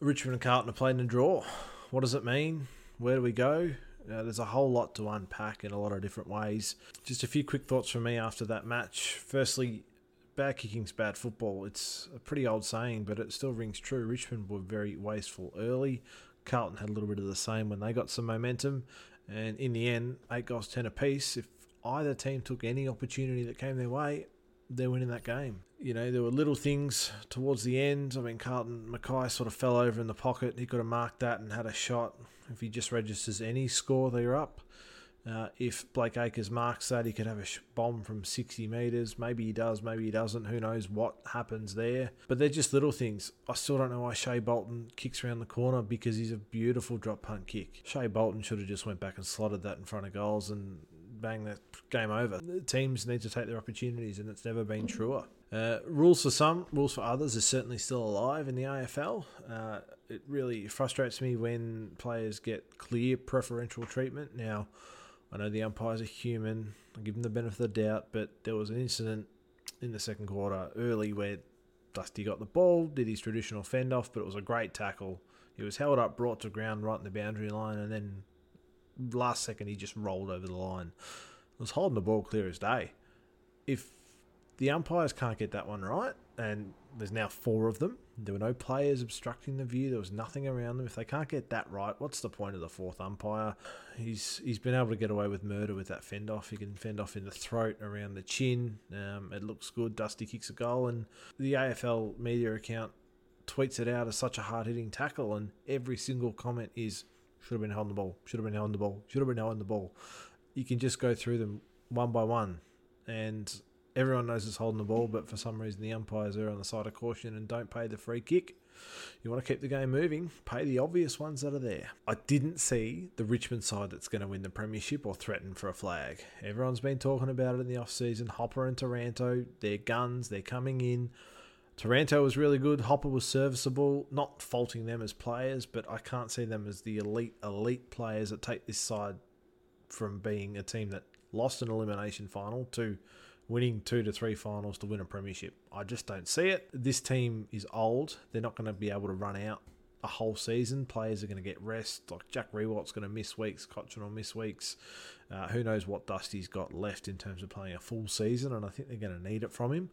Richmond and Carlton have played in a draw. What does it mean? Where do we go? Uh, there's a whole lot to unpack in a lot of different ways. Just a few quick thoughts from me after that match. Firstly, bad kicking's bad football. It's a pretty old saying, but it still rings true. Richmond were very wasteful early. Carlton had a little bit of the same when they got some momentum. And in the end, eight goals, 10 apiece. If either team took any opportunity that came their way, they're winning that game. You know, there were little things towards the end. I mean, Carlton McKay sort of fell over in the pocket. He could have marked that and had a shot. If he just registers any score, they're up. Uh, if Blake Acres marks that, he could have a bomb from 60 metres. Maybe he does, maybe he doesn't. Who knows what happens there? But they're just little things. I still don't know why Shai Bolton kicks around the corner because he's a beautiful drop punt kick. Shai Bolton should have just went back and slotted that in front of goals and bang that game over. Teams need to take their opportunities, and it's never been truer. Uh, rules for some, rules for others is certainly still alive in the AFL. Uh, it really frustrates me when players get clear preferential treatment. Now, I know the umpires are human. I give them the benefit of the doubt, but there was an incident in the second quarter early where Dusty got the ball, did his traditional fend off, but it was a great tackle. He was held up, brought to ground right in the boundary line, and then last second he just rolled over the line. was holding the ball clear as day. If the umpires can't get that one right, and there's now four of them, there were no players obstructing the view. There was nothing around them. If they can't get that right, what's the point of the fourth umpire? He's he's been able to get away with murder with that fend off. He can fend off in the throat, around the chin. Um, it looks good. Dusty kicks a goal, and the AFL media account tweets it out as such a hard hitting tackle, and every single comment is should have been holding the ball, should have been holding the ball, should have been holding the ball. You can just go through them one by one, and everyone knows it's holding the ball, but for some reason the umpires are on the side of caution and don't pay the free kick. You want to keep the game moving, pay the obvious ones that are there. I didn't see the Richmond side that's going to win the premiership or threaten for a flag. Everyone's been talking about it in the off season. Hopper and Taranto, they're guns, they're coming in. Taranto was really good. Hopper was serviceable. Not faulting them as players, but I can't see them as the elite, elite players that take this side from being a team that lost an elimination final to winning two to three finals to win a premiership. I just don't see it. This team is old. They're not going to be able to run out a whole season. Players are going to get rest. Like Jack Riewoldt's going to miss weeks. Cotchin will miss weeks. Uh, who knows what Dusty's got left in terms of playing a full season, and I think they're going to need it from him.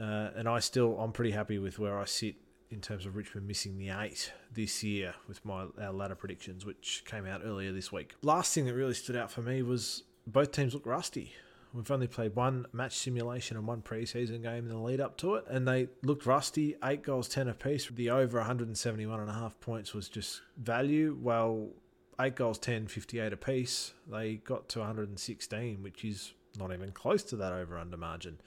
Uh, and I still, I'm pretty happy with where I sit in terms of Richmond missing the eight this year with my our ladder predictions, which came out earlier this week. Last thing that really stood out for me was both teams look rusty. We've only played one match simulation and one preseason game in the lead up to it, and they looked rusty. Eight goals, ten apiece. The over 171 and a half points was just value. Well, eight goals, 10, 58 apiece. They got to 116, which is not even close to that over under margin.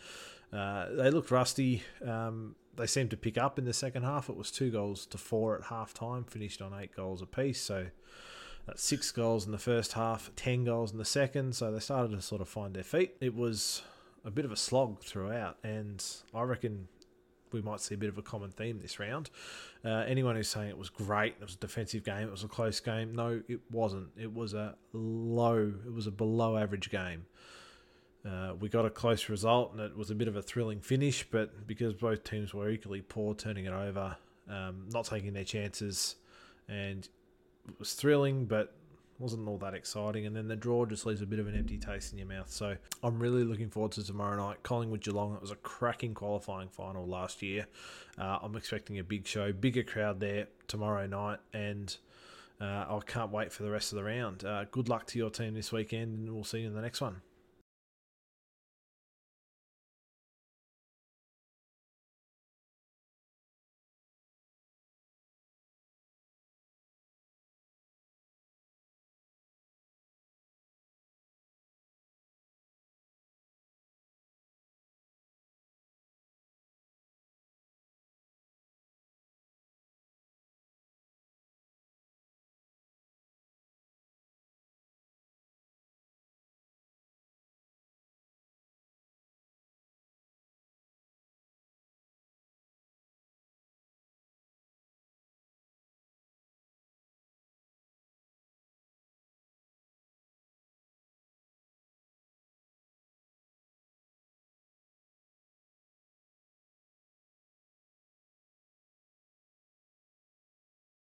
Uh, they looked rusty. Um, they seemed to pick up in the second half. It was two goals to four at half time, finished on eight goals apiece. So that's six goals in the first half, ten goals in the second. So they started to sort of find their feet. It was a bit of a slog throughout, and I reckon we might see a bit of a common theme this round. Uh, anyone who's saying it was great, it was a defensive game, it was a close game, no, it wasn't. It was a low, it was a below average game. Uh, we got a close result and it was a bit of a thrilling finish, but because both teams were equally poor turning it over, um, not taking their chances, and it was thrilling, but wasn't all that exciting. And then the draw just leaves a bit of an empty taste in your mouth. So I'm really looking forward to tomorrow night. Collingwood Geelong. It was a cracking qualifying final last year. Uh, I'm expecting a big show, bigger crowd there tomorrow night, and uh, I can't wait for the rest of the round. Uh, good luck to your team this weekend, and we'll see you in the next one.